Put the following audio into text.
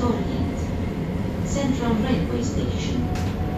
Storgate. Central Railway Station.